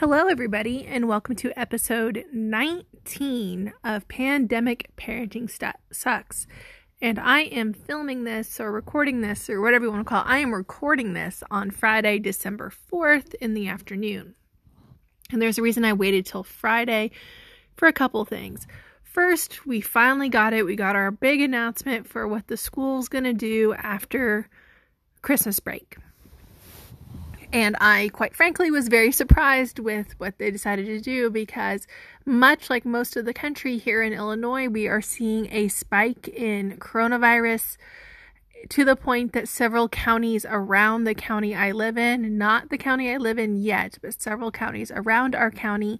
Hello, everybody, and welcome to episode 19 of Pandemic Parenting Sucks. And I am filming this or recording this or whatever you want to call it. I am recording this on Friday, December 4th in the afternoon. And there's a reason I waited till Friday for a couple things. First, we finally got it. We got our big announcement for what the school's going to do after Christmas break. And I, quite frankly, was very surprised with what they decided to do because, much like most of the country here in Illinois, we are seeing a spike in coronavirus to the point that several counties around the county I live in, not the county I live in yet, but several counties around our county,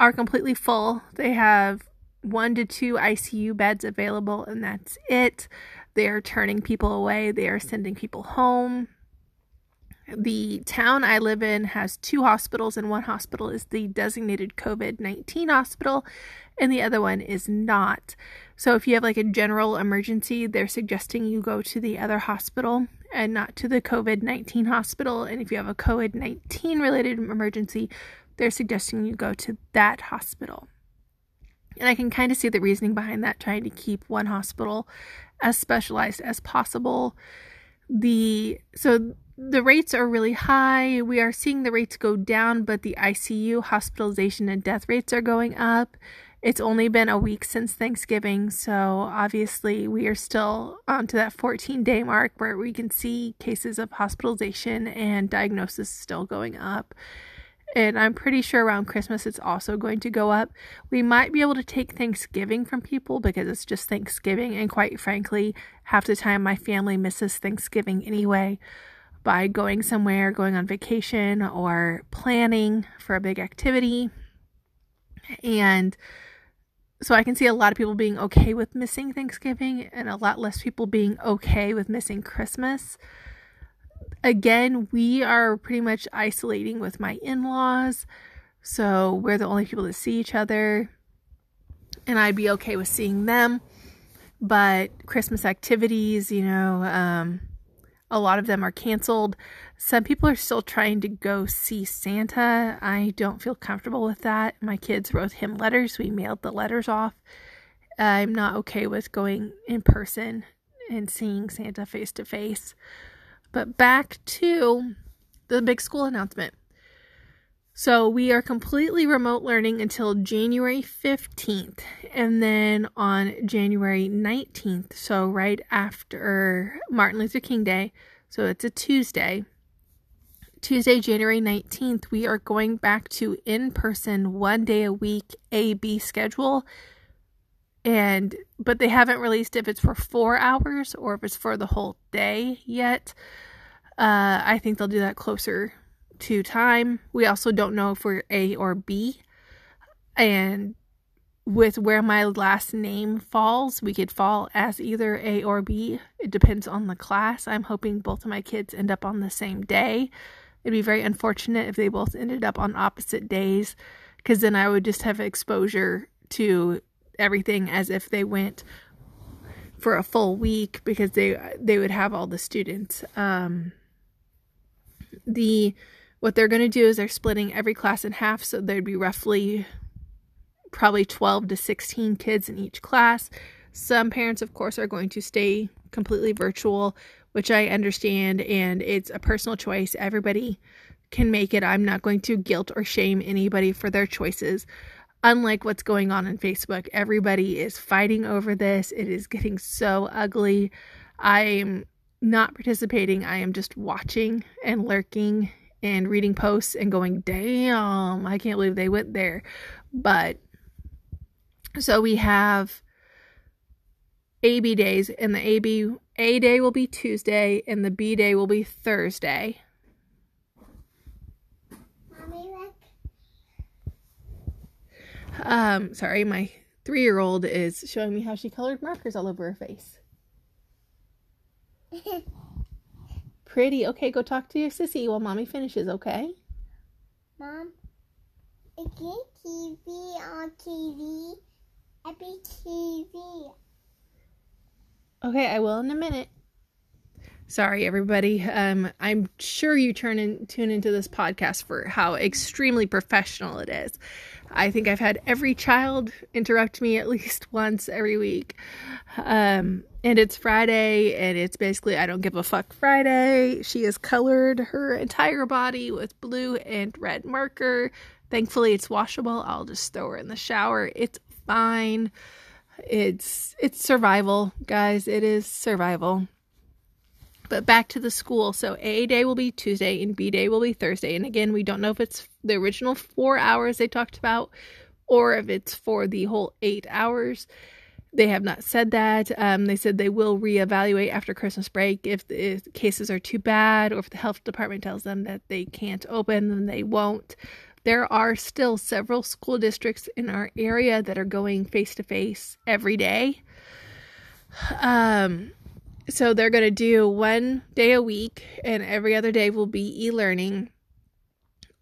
are completely full. They have one to two ICU beds available, and that's it. They are turning people away, they are sending people home the town I live in has two hospitals, and one hospital is the designated COVID 19 hospital, and the other one is not. So, if you have like a general emergency, they're suggesting you go to the other hospital and not to the COVID 19 hospital. And if you have a COVID 19 related emergency, they're suggesting you go to that hospital. And I can kind of see the reasoning behind that, trying to keep one hospital as specialized as possible. The so the rates are really high. We are seeing the rates go down, but the ICU hospitalization and death rates are going up. It's only been a week since Thanksgiving, so obviously we are still on to that 14 day mark where we can see cases of hospitalization and diagnosis still going up. And I'm pretty sure around Christmas it's also going to go up. We might be able to take Thanksgiving from people because it's just Thanksgiving, and quite frankly, half the time my family misses Thanksgiving anyway by going somewhere, going on vacation, or planning for a big activity. And so I can see a lot of people being okay with missing Thanksgiving and a lot less people being okay with missing Christmas. Again, we are pretty much isolating with my in laws. So we're the only people that see each other. And I'd be okay with seeing them. But Christmas activities, you know, um, a lot of them are canceled. Some people are still trying to go see Santa. I don't feel comfortable with that. My kids wrote him letters. We mailed the letters off. I'm not okay with going in person and seeing Santa face to face. But back to the big school announcement. So we are completely remote learning until January 15th. And then on January 19th, so right after Martin Luther King Day, so it's a Tuesday, Tuesday, January 19th, we are going back to in person one day a week AB schedule. And but they haven't released if it's for four hours or if it's for the whole day yet. Uh, I think they'll do that closer to time. We also don't know if we're A or B. And with where my last name falls, we could fall as either A or B. It depends on the class. I'm hoping both of my kids end up on the same day. It'd be very unfortunate if they both ended up on opposite days because then I would just have exposure to everything as if they went for a full week because they they would have all the students. Um, the what they're going to do is they're splitting every class in half, so there'd be roughly probably 12 to 16 kids in each class. Some parents, of course, are going to stay completely virtual, which I understand, and it's a personal choice. Everybody can make it. I'm not going to guilt or shame anybody for their choices. Unlike what's going on in Facebook, everybody is fighting over this. It is getting so ugly. I'm not participating. I am just watching and lurking and reading posts and going, damn, I can't believe they went there. But so we have AB days, and the AB A day will be Tuesday, and the B day will be Thursday. Um, sorry, my three year old is showing me how she colored markers all over her face. Pretty. Okay, go talk to your sissy while mommy finishes, okay? Mom, is TV on TV? Epic TV. Okay, I will in a minute. Sorry, everybody. Um, I'm sure you turn in, tune into this podcast for how extremely professional it is. I think I've had every child interrupt me at least once every week. Um, and it's Friday, and it's basically I don't give a fuck Friday. She has colored her entire body with blue and red marker. Thankfully, it's washable. I'll just throw her in the shower. It's fine. It's it's survival, guys. It is survival. But back to the school. So A day will be Tuesday and B day will be Thursday. And again, we don't know if it's the original four hours they talked about or if it's for the whole eight hours. They have not said that. Um, they said they will reevaluate after Christmas break if the cases are too bad or if the health department tells them that they can't open, then they won't. There are still several school districts in our area that are going face to face every day. Um, so they're going to do one day a week, and every other day will be e learning.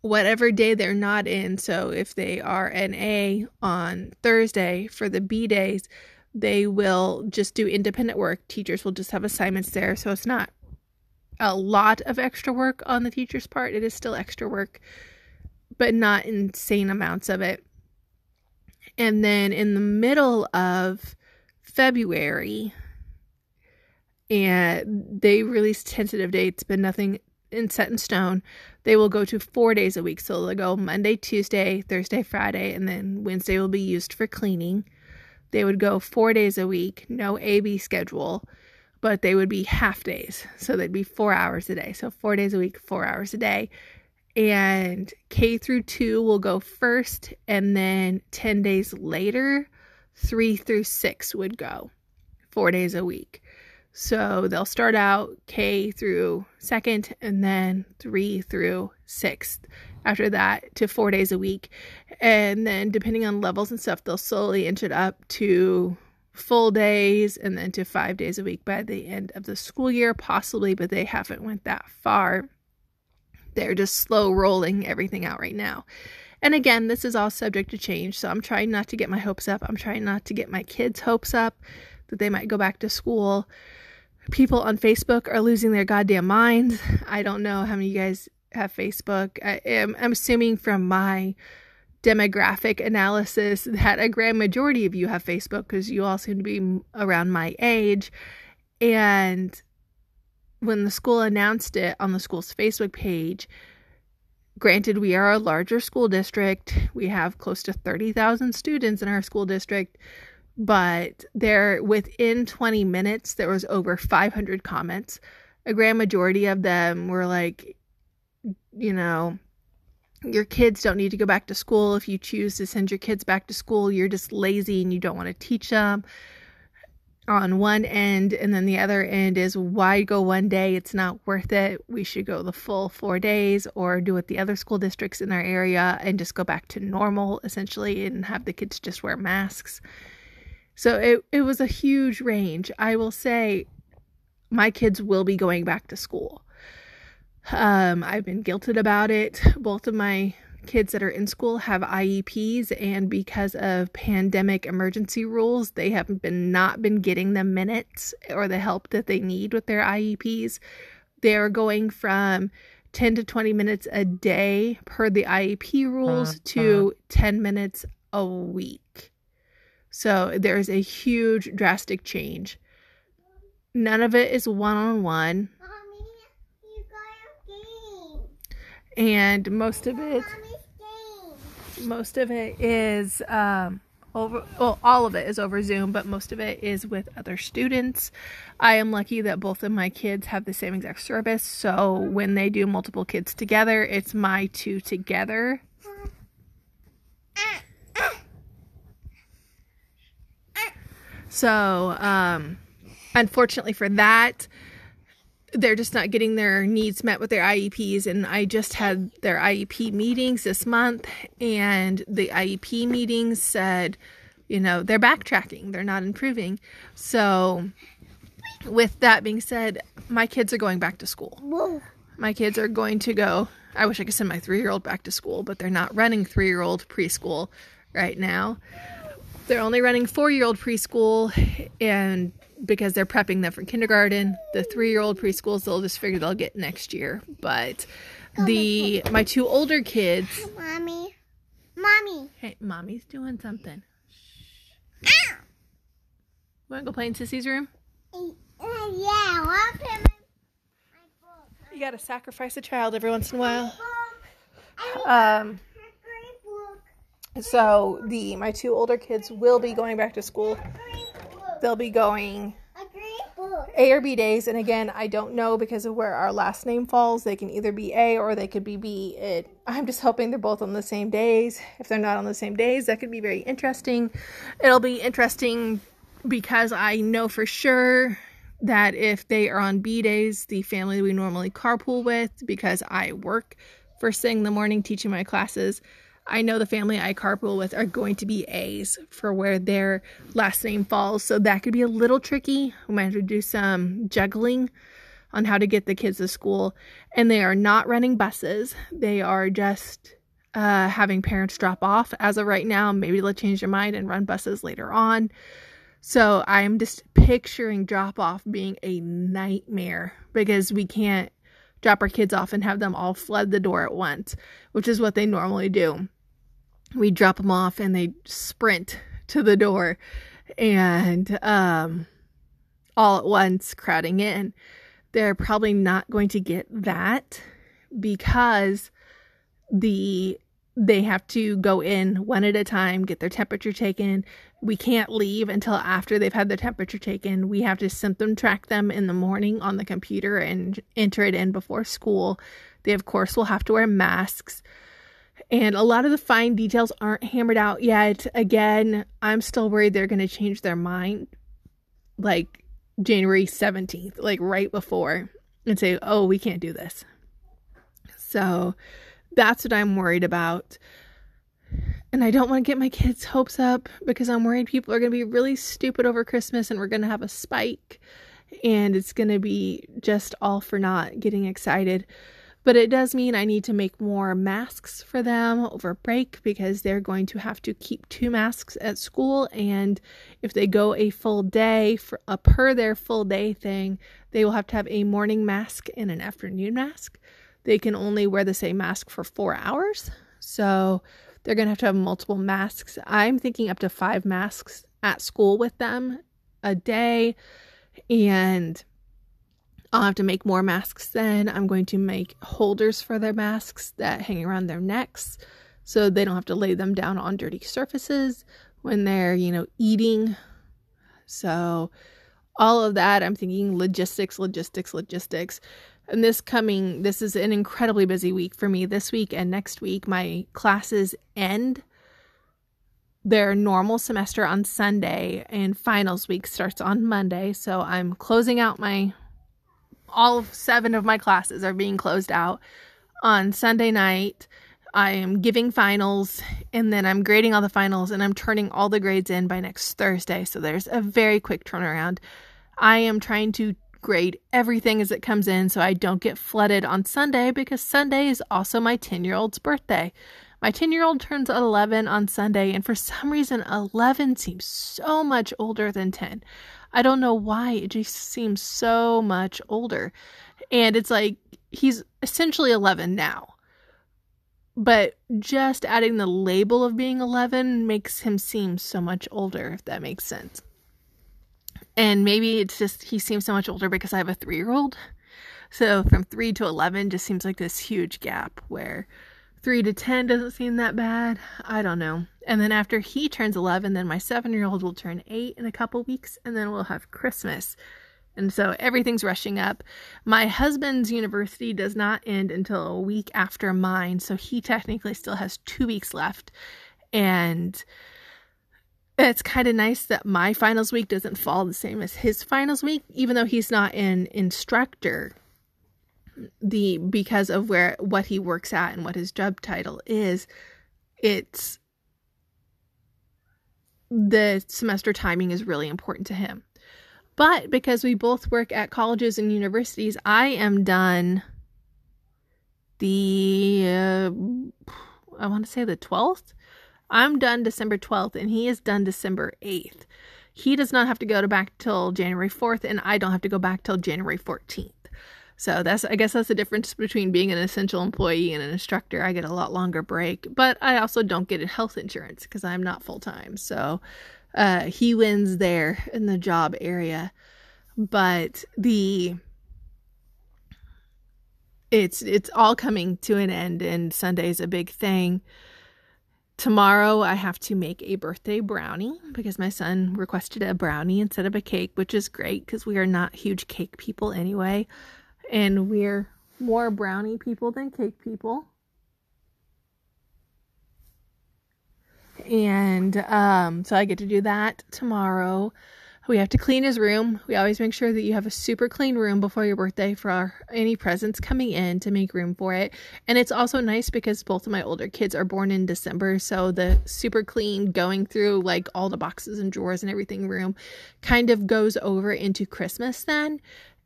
Whatever day they're not in, so if they are an A on Thursday for the B days, they will just do independent work. Teachers will just have assignments there, so it's not a lot of extra work on the teacher's part. It is still extra work, but not insane amounts of it. And then in the middle of February, and they released tentative dates, but nothing in set in stone. They will go to four days a week. So they'll go Monday, Tuesday, Thursday, Friday, and then Wednesday will be used for cleaning. They would go four days a week, no AB schedule, but they would be half days. So they'd be four hours a day. So four days a week, four hours a day. And K through two will go first, and then 10 days later, three through six would go four days a week. So they'll start out K through second and then three through sixth. After that, to four days a week. And then, depending on levels and stuff, they'll slowly inch it up to full days and then to five days a week by the end of the school year, possibly, but they haven't went that far. They're just slow rolling everything out right now. And again, this is all subject to change, so I'm trying not to get my hopes up. I'm trying not to get my kids' hopes up that they might go back to school people on Facebook are losing their goddamn minds. I don't know how many of you guys have Facebook. I am I'm assuming from my demographic analysis that a grand majority of you have Facebook because you all seem to be around my age. And when the school announced it on the school's Facebook page, granted, we are a larger school district, we have close to 30,000 students in our school district but there within 20 minutes there was over 500 comments. A grand majority of them were like you know your kids don't need to go back to school. If you choose to send your kids back to school you're just lazy and you don't want to teach them. On one end and then the other end is why go one day? It's not worth it. We should go the full four days or do what the other school districts in our area and just go back to normal essentially and have the kids just wear masks so it, it was a huge range. I will say my kids will be going back to school. Um, I've been guilted about it. Both of my kids that are in school have IEPs, and because of pandemic emergency rules, they have been not been getting the minutes or the help that they need with their IEPs. They're going from 10 to 20 minutes a day per the IEP rules uh-huh. to 10 minutes a week. So there's a huge drastic change. None of it is one on one. And most of it most of it is um, over well all of it is over Zoom, but most of it is with other students. I am lucky that both of my kids have the same exact service, so when they do multiple kids together, it's my two together So, um, unfortunately for that, they're just not getting their needs met with their IEPs. And I just had their IEP meetings this month, and the IEP meetings said, you know, they're backtracking, they're not improving. So, with that being said, my kids are going back to school. My kids are going to go. I wish I could send my three year old back to school, but they're not running three year old preschool right now they're only running four year old preschool, and because they're prepping them for kindergarten, the three year old preschools they'll just figure they'll get next year. But the my two older kids, Mommy. Mommy. hey, mommy's doing something. Ow. Want to go play in Sissy's room? Uh, yeah, I want to play my, my book. You gotta sacrifice a child every once in a while. Um, want a book. So the my two older kids will be going back to school. They'll be going A or B days, and again, I don't know because of where our last name falls. They can either be A or they could be B. It. I'm just hoping they're both on the same days. If they're not on the same days, that could be very interesting. It'll be interesting because I know for sure that if they are on B days, the family we normally carpool with, because I work first thing in the morning teaching my classes. I know the family I carpool with are going to be A's for where their last name falls. So that could be a little tricky. We might have to do some juggling on how to get the kids to school. And they are not running buses, they are just uh, having parents drop off as of right now. Maybe they'll change their mind and run buses later on. So I'm just picturing drop off being a nightmare because we can't drop our kids off and have them all flood the door at once, which is what they normally do. We drop them off and they sprint to the door and um, all at once crowding in. They're probably not going to get that because the they have to go in one at a time, get their temperature taken. We can't leave until after they've had their temperature taken. We have to symptom track them in the morning on the computer and enter it in before school. They, of course, will have to wear masks. And a lot of the fine details aren't hammered out yet. Again, I'm still worried they're going to change their mind like January 17th, like right before, and say, oh, we can't do this. So that's what I'm worried about. And I don't want to get my kids' hopes up because I'm worried people are going to be really stupid over Christmas and we're going to have a spike and it's going to be just all for not getting excited. But it does mean I need to make more masks for them over break because they're going to have to keep two masks at school. And if they go a full day for a per their full day thing, they will have to have a morning mask and an afternoon mask. They can only wear the same mask for four hours. So they're going to have to have multiple masks. I'm thinking up to five masks at school with them a day. And I'll have to make more masks then. I'm going to make holders for their masks that hang around their necks so they don't have to lay them down on dirty surfaces when they're, you know, eating. So, all of that, I'm thinking logistics, logistics, logistics. And this coming, this is an incredibly busy week for me this week and next week. My classes end their normal semester on Sunday, and finals week starts on Monday. So, I'm closing out my all seven of my classes are being closed out on Sunday night. I am giving finals and then I'm grading all the finals and I'm turning all the grades in by next Thursday. So there's a very quick turnaround. I am trying to grade everything as it comes in so I don't get flooded on Sunday because Sunday is also my 10 year old's birthday. My 10 year old turns 11 on Sunday, and for some reason, 11 seems so much older than 10. I don't know why. It just seems so much older. And it's like he's essentially 11 now. But just adding the label of being 11 makes him seem so much older, if that makes sense. And maybe it's just he seems so much older because I have a three year old. So from 3 to 11 just seems like this huge gap where 3 to 10 doesn't seem that bad. I don't know. And then after he turns 11, then my seven year old will turn 8 in a couple weeks, and then we'll have Christmas. And so everything's rushing up. My husband's university does not end until a week after mine, so he technically still has two weeks left. And it's kind of nice that my finals week doesn't fall the same as his finals week, even though he's not an instructor the because of where what he works at and what his job title is it's the semester timing is really important to him but because we both work at colleges and universities i am done the uh, i want to say the 12th I'm done December 12th and he is done December 8th. He does not have to go to back till January 4th and I don't have to go back till January 14th. So that's I guess that's the difference between being an essential employee and an instructor. I get a lot longer break, but I also don't get health insurance because I'm not full time. So uh, he wins there in the job area, but the it's it's all coming to an end, and Sunday's a big thing. Tomorrow, I have to make a birthday brownie because my son requested a brownie instead of a cake, which is great because we are not huge cake people anyway and we're more brownie people than cake people. And um, so I get to do that tomorrow. We have to clean his room. We always make sure that you have a super clean room before your birthday for our, any presents coming in to make room for it. And it's also nice because both of my older kids are born in December. So the super clean, going through like all the boxes and drawers and everything room kind of goes over into Christmas then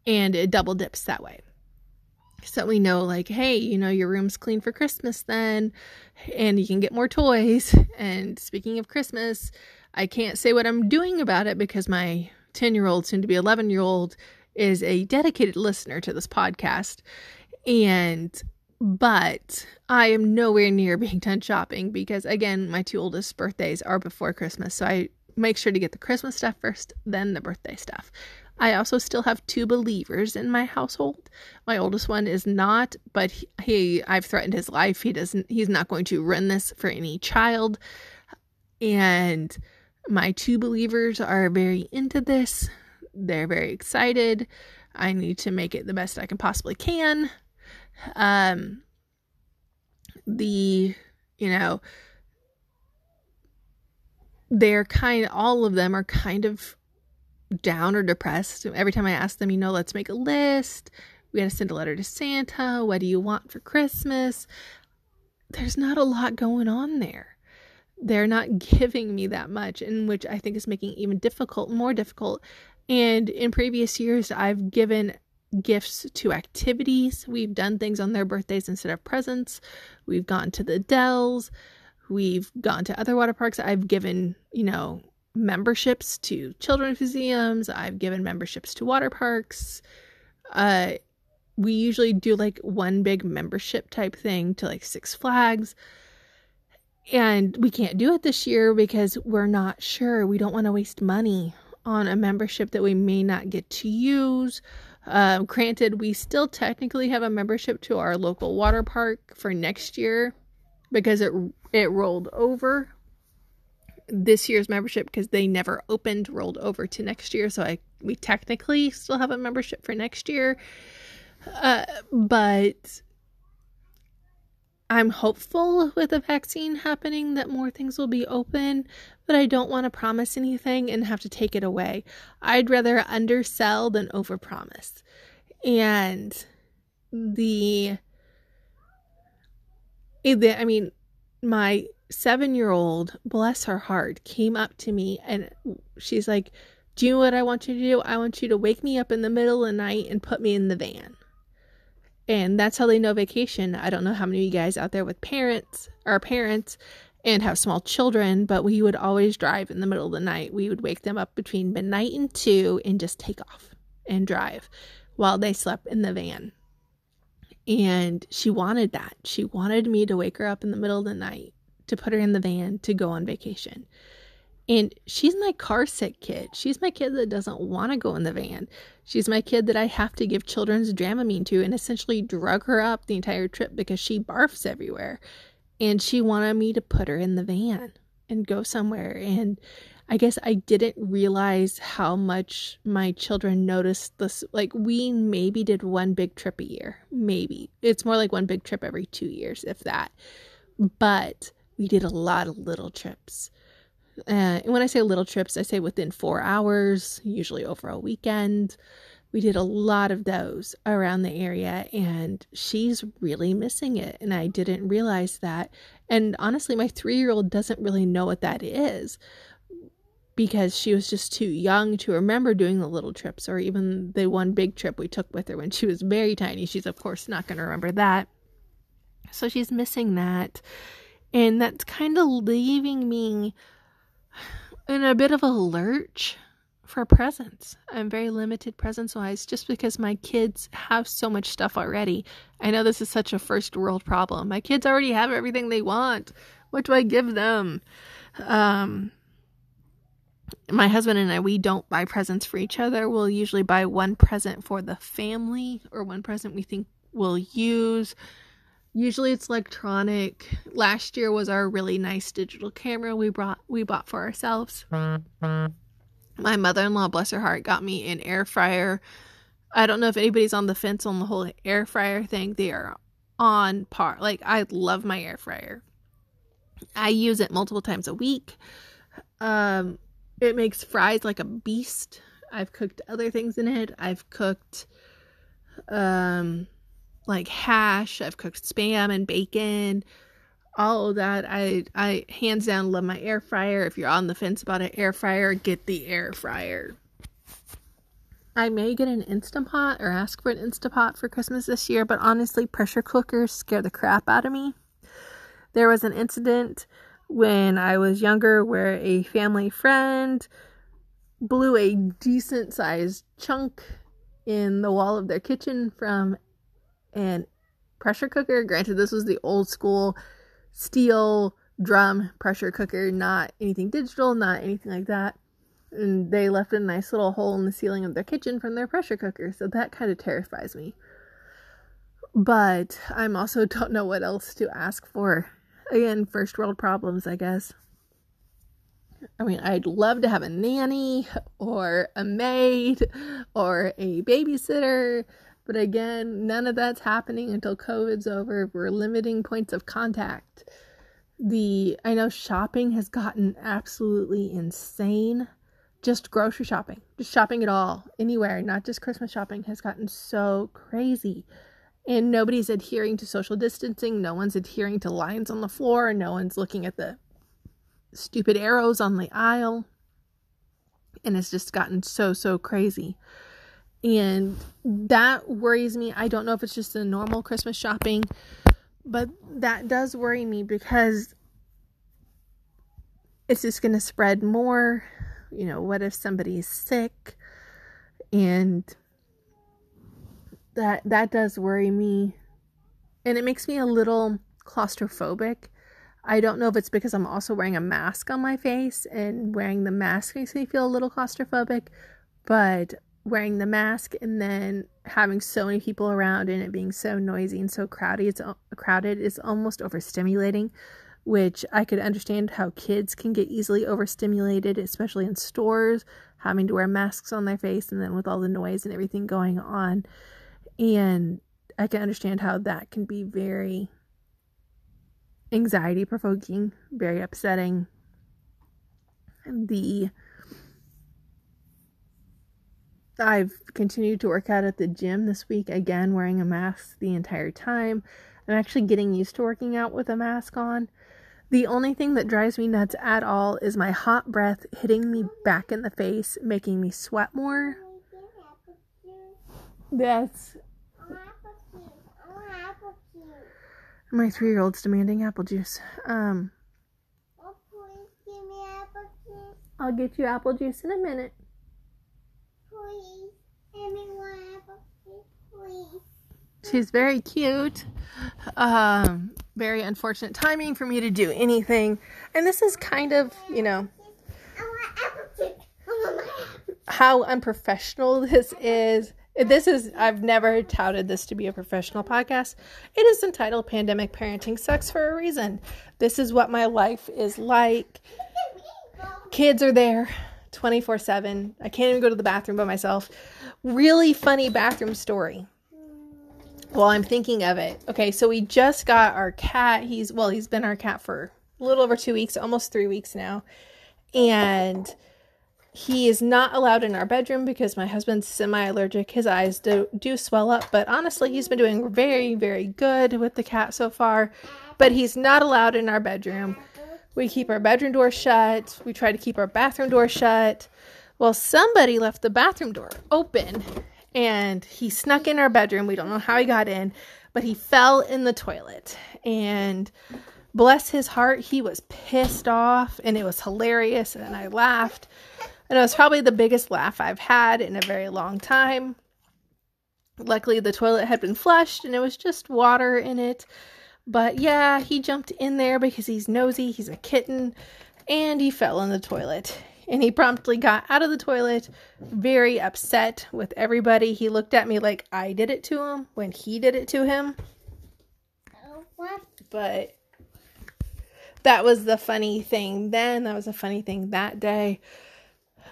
and it double dips that way. So we know, like, hey, you know, your room's clean for Christmas then, and you can get more toys. And speaking of Christmas, I can't say what I'm doing about it because my 10 year old, soon to be 11 year old, is a dedicated listener to this podcast. And, but I am nowhere near being done shopping because, again, my two oldest birthdays are before Christmas. So I make sure to get the Christmas stuff first, then the birthday stuff. I also still have two believers in my household. My oldest one is not, but he, he, I've threatened his life. He doesn't he's not going to run this for any child. And my two believers are very into this. They're very excited. I need to make it the best I can possibly can. Um the you know they're kind all of them are kind of down or depressed, every time I ask them, you know, let's make a list. We got to send a letter to Santa. What do you want for Christmas? There's not a lot going on there. They're not giving me that much, in which I think is making even difficult, more difficult. And in previous years, I've given gifts to activities. We've done things on their birthdays instead of presents. We've gone to the Dells. We've gone to other water parks. I've given, you know, memberships to children's museums. I've given memberships to water parks. Uh, we usually do like one big membership type thing to like Six Flags. And we can't do it this year because we're not sure. We don't want to waste money on a membership that we may not get to use. Um, granted, we still technically have a membership to our local water park for next year because it it rolled over this year's membership because they never opened rolled over to next year. So i we technically still have a membership for next year. Uh, but i'm hopeful with the vaccine happening that more things will be open but i don't want to promise anything and have to take it away. I'd rather undersell than overpromise. And the, the i mean my seven year old, bless her heart, came up to me and she's like, Do you know what I want you to do? I want you to wake me up in the middle of the night and put me in the van. And that's how they know vacation. I don't know how many of you guys out there with parents are parents and have small children, but we would always drive in the middle of the night. We would wake them up between midnight and two and just take off and drive while they slept in the van. And she wanted that. She wanted me to wake her up in the middle of the night to put her in the van to go on vacation. And she's my car sick kid. She's my kid that doesn't want to go in the van. She's my kid that I have to give children's Dramamine to and essentially drug her up the entire trip because she barfs everywhere. And she wanted me to put her in the van and go somewhere. And I guess I didn't realize how much my children noticed this. Like, we maybe did one big trip a year. Maybe. It's more like one big trip every two years, if that. But we did a lot of little trips. Uh, and when I say little trips, I say within four hours, usually over a weekend. We did a lot of those around the area, and she's really missing it. And I didn't realize that. And honestly, my three year old doesn't really know what that is because she was just too young to remember doing the little trips or even the one big trip we took with her when she was very tiny. She's, of course, not going to remember that. So she's missing that And that's kind of leaving me in a bit of a lurch for presents. I'm very limited presents wise just because my kids have so much stuff already. I know this is such a first world problem. My kids already have everything they want. What do I give them? Um my husband and I we don't buy presents for each other. We'll usually buy one present for the family or one present we think we'll use. Usually it's electronic. Last year was our really nice digital camera we brought we bought for ourselves. My mother-in-law bless her heart got me an air fryer. I don't know if anybody's on the fence on the whole air fryer thing. They are on par. Like i love my air fryer. I use it multiple times a week. Um it makes fries like a beast. I've cooked other things in it. I've cooked um like hash i've cooked spam and bacon all of that. I I hands down love my air fryer. If you're on the fence about an air fryer, get the air fryer. I may get an Instapot or ask for an Instapot for Christmas this year, but honestly, pressure cookers scare the crap out of me. There was an incident when I was younger where a family friend blew a decent sized chunk in the wall of their kitchen from an pressure cooker. Granted, this was the old school steel drum pressure cooker, not anything digital, not anything like that. And they left a nice little hole in the ceiling of their kitchen from their pressure cooker, so that kind of terrifies me. But I'm also don't know what else to ask for. Again, first world problems, I guess. I mean, I'd love to have a nanny or a maid or a babysitter, but again, none of that's happening until COVID's over. We're limiting points of contact. The I know shopping has gotten absolutely insane. Just grocery shopping, just shopping at all, anywhere, not just Christmas shopping, has gotten so crazy. And nobody's adhering to social distancing. No one's adhering to lines on the floor. No one's looking at the stupid arrows on the aisle. And it's just gotten so, so crazy. And that worries me. I don't know if it's just a normal Christmas shopping, but that does worry me because it's just going to spread more. You know, what if somebody's sick? And that that does worry me. And it makes me a little claustrophobic. I don't know if it's because I'm also wearing a mask on my face and wearing the mask makes me feel a little claustrophobic, but wearing the mask and then having so many people around and it being so noisy and so crowded it's crowded is almost overstimulating which I could understand how kids can get easily overstimulated especially in stores having to wear masks on their face and then with all the noise and everything going on. And I can understand how that can be very anxiety provoking very upsetting. The I've continued to work out at the gym this week, again, wearing a mask the entire time. I'm actually getting used to working out with a mask on. The only thing that drives me nuts at all is my hot breath hitting me back in the face, making me sweat more. That's. My three year old's demanding apple juice. Um, I'll get you apple juice in a minute. She's very cute. Um, very unfortunate timing for me to do anything. And this is kind of, you know, how unprofessional this is. This is, I've never touted this to be a professional podcast. It is entitled Pandemic Parenting Sucks for a reason. This is what my life is like. Kids are there 24 7. I can't even go to the bathroom by myself. Really funny bathroom story. Well, I'm thinking of it. Okay, so we just got our cat. He's, well, he's been our cat for a little over two weeks, almost three weeks now. And he is not allowed in our bedroom because my husband's semi allergic. His eyes do, do swell up, but honestly, he's been doing very, very good with the cat so far. But he's not allowed in our bedroom. We keep our bedroom door shut. We try to keep our bathroom door shut. Well, somebody left the bathroom door open and he snuck in our bedroom. We don't know how he got in, but he fell in the toilet. And bless his heart, he was pissed off and it was hilarious and I laughed. And it was probably the biggest laugh I've had in a very long time. Luckily, the toilet had been flushed and it was just water in it. But yeah, he jumped in there because he's nosy, he's a kitten, and he fell in the toilet. And he promptly got out of the toilet, very upset with everybody. He looked at me like I did it to him when he did it to him. But that was the funny thing then. That was a funny thing that day.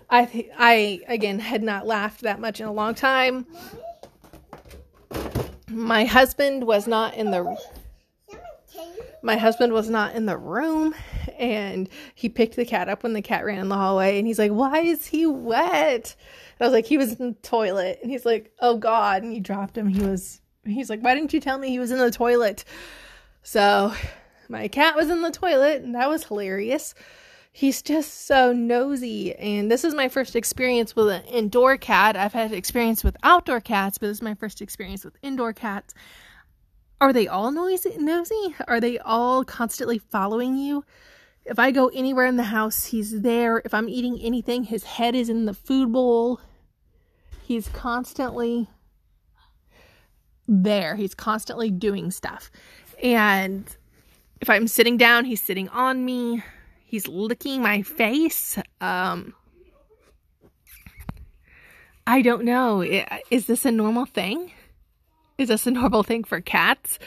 I th- I again had not laughed that much in a long time. My husband was not in the my husband was not in the room and he picked the cat up when the cat ran in the hallway and he's like, Why is he wet? And I was like, He was in the toilet. And he's like, Oh God. And he dropped him. He was, he's like, Why didn't you tell me he was in the toilet? So my cat was in the toilet and that was hilarious. He's just so nosy. And this is my first experience with an indoor cat. I've had experience with outdoor cats, but this is my first experience with indoor cats. Are they all noisy, nosy? Are they all constantly following you? If I go anywhere in the house, he's there. If I'm eating anything, his head is in the food bowl. He's constantly there. He's constantly doing stuff. And if I'm sitting down, he's sitting on me. He's licking my face. Um I don't know. Is this a normal thing? Is this a normal thing for cats?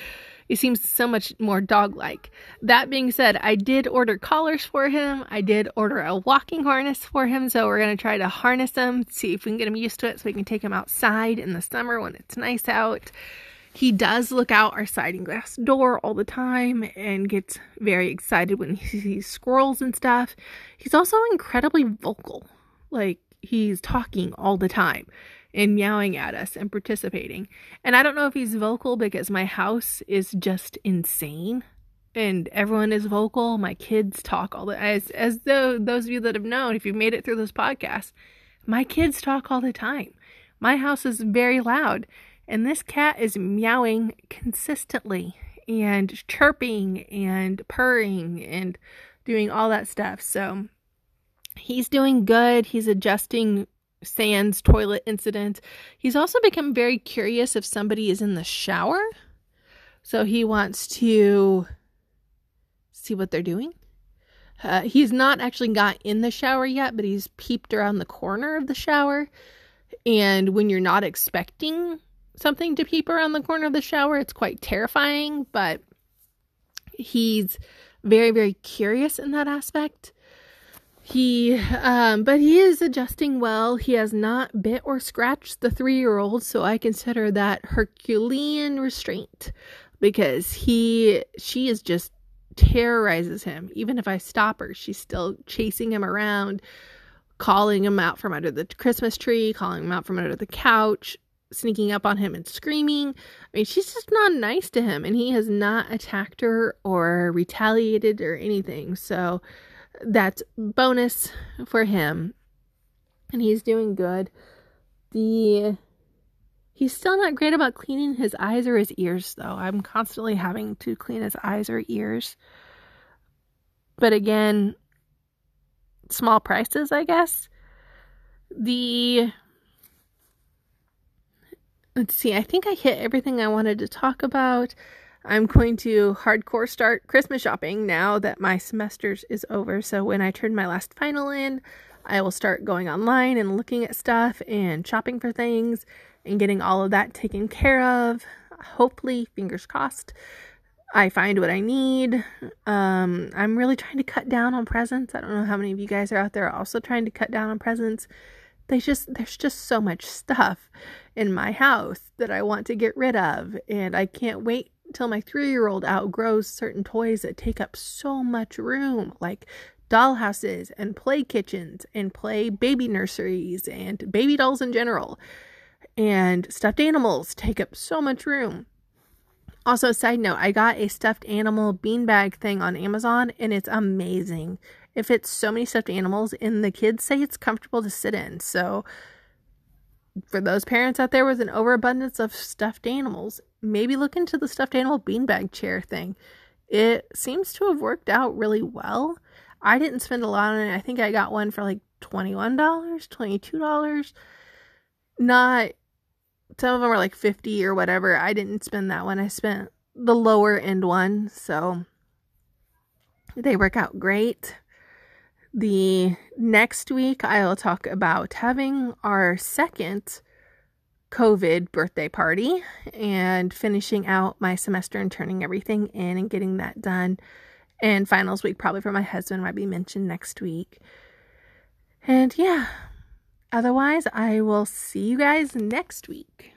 It seems so much more dog like. That being said, I did order collars for him. I did order a walking harness for him. So we're going to try to harness him, see if we can get him used to it so we can take him outside in the summer when it's nice out. He does look out our sliding glass door all the time and gets very excited when he sees squirrels and stuff. He's also incredibly vocal. Like, he's talking all the time and meowing at us and participating. And I don't know if he's vocal because my house is just insane and everyone is vocal. My kids talk all the as as though those of you that have known, if you've made it through this podcast, my kids talk all the time. My house is very loud, and this cat is meowing consistently and chirping and purring and doing all that stuff. So he's doing good. He's adjusting Sans toilet incident. He's also become very curious if somebody is in the shower. So he wants to see what they're doing. Uh, he's not actually got in the shower yet, but he's peeped around the corner of the shower. And when you're not expecting something to peep around the corner of the shower, it's quite terrifying, but he's very, very curious in that aspect. He, um, but he is adjusting well. He has not bit or scratched the three year old, so I consider that Herculean restraint because he, she is just terrorizes him. Even if I stop her, she's still chasing him around, calling him out from under the Christmas tree, calling him out from under the couch, sneaking up on him and screaming. I mean, she's just not nice to him, and he has not attacked her or retaliated or anything. So, that's bonus for him. And he's doing good. The he's still not great about cleaning his eyes or his ears though. I'm constantly having to clean his eyes or ears. But again, small prices, I guess. The let's see, I think I hit everything I wanted to talk about. I'm going to hardcore start Christmas shopping now that my semesters is over. So when I turn my last final in, I will start going online and looking at stuff and shopping for things and getting all of that taken care of. Hopefully, fingers crossed, I find what I need. Um, I'm really trying to cut down on presents. I don't know how many of you guys are out there also trying to cut down on presents. They just there's just so much stuff in my house that I want to get rid of and I can't wait till my three year old outgrows certain toys that take up so much room, like dollhouses and play kitchens and play baby nurseries and baby dolls in general. And stuffed animals take up so much room. Also, a side note, I got a stuffed animal beanbag thing on Amazon and it's amazing. It fits so many stuffed animals, and the kids say it's comfortable to sit in. So, for those parents out there with an overabundance of stuffed animals, maybe look into the stuffed animal beanbag chair thing. it seems to have worked out really well. I didn't spend a lot on it. I think I got one for like $21, $22. Not some of them were like 50 or whatever. I didn't spend that one. I spent the lower end one. So they work out great. The next week, I'll talk about having our second COVID birthday party and finishing out my semester and turning everything in and getting that done. And finals week, probably for my husband, might be mentioned next week. And yeah, otherwise, I will see you guys next week.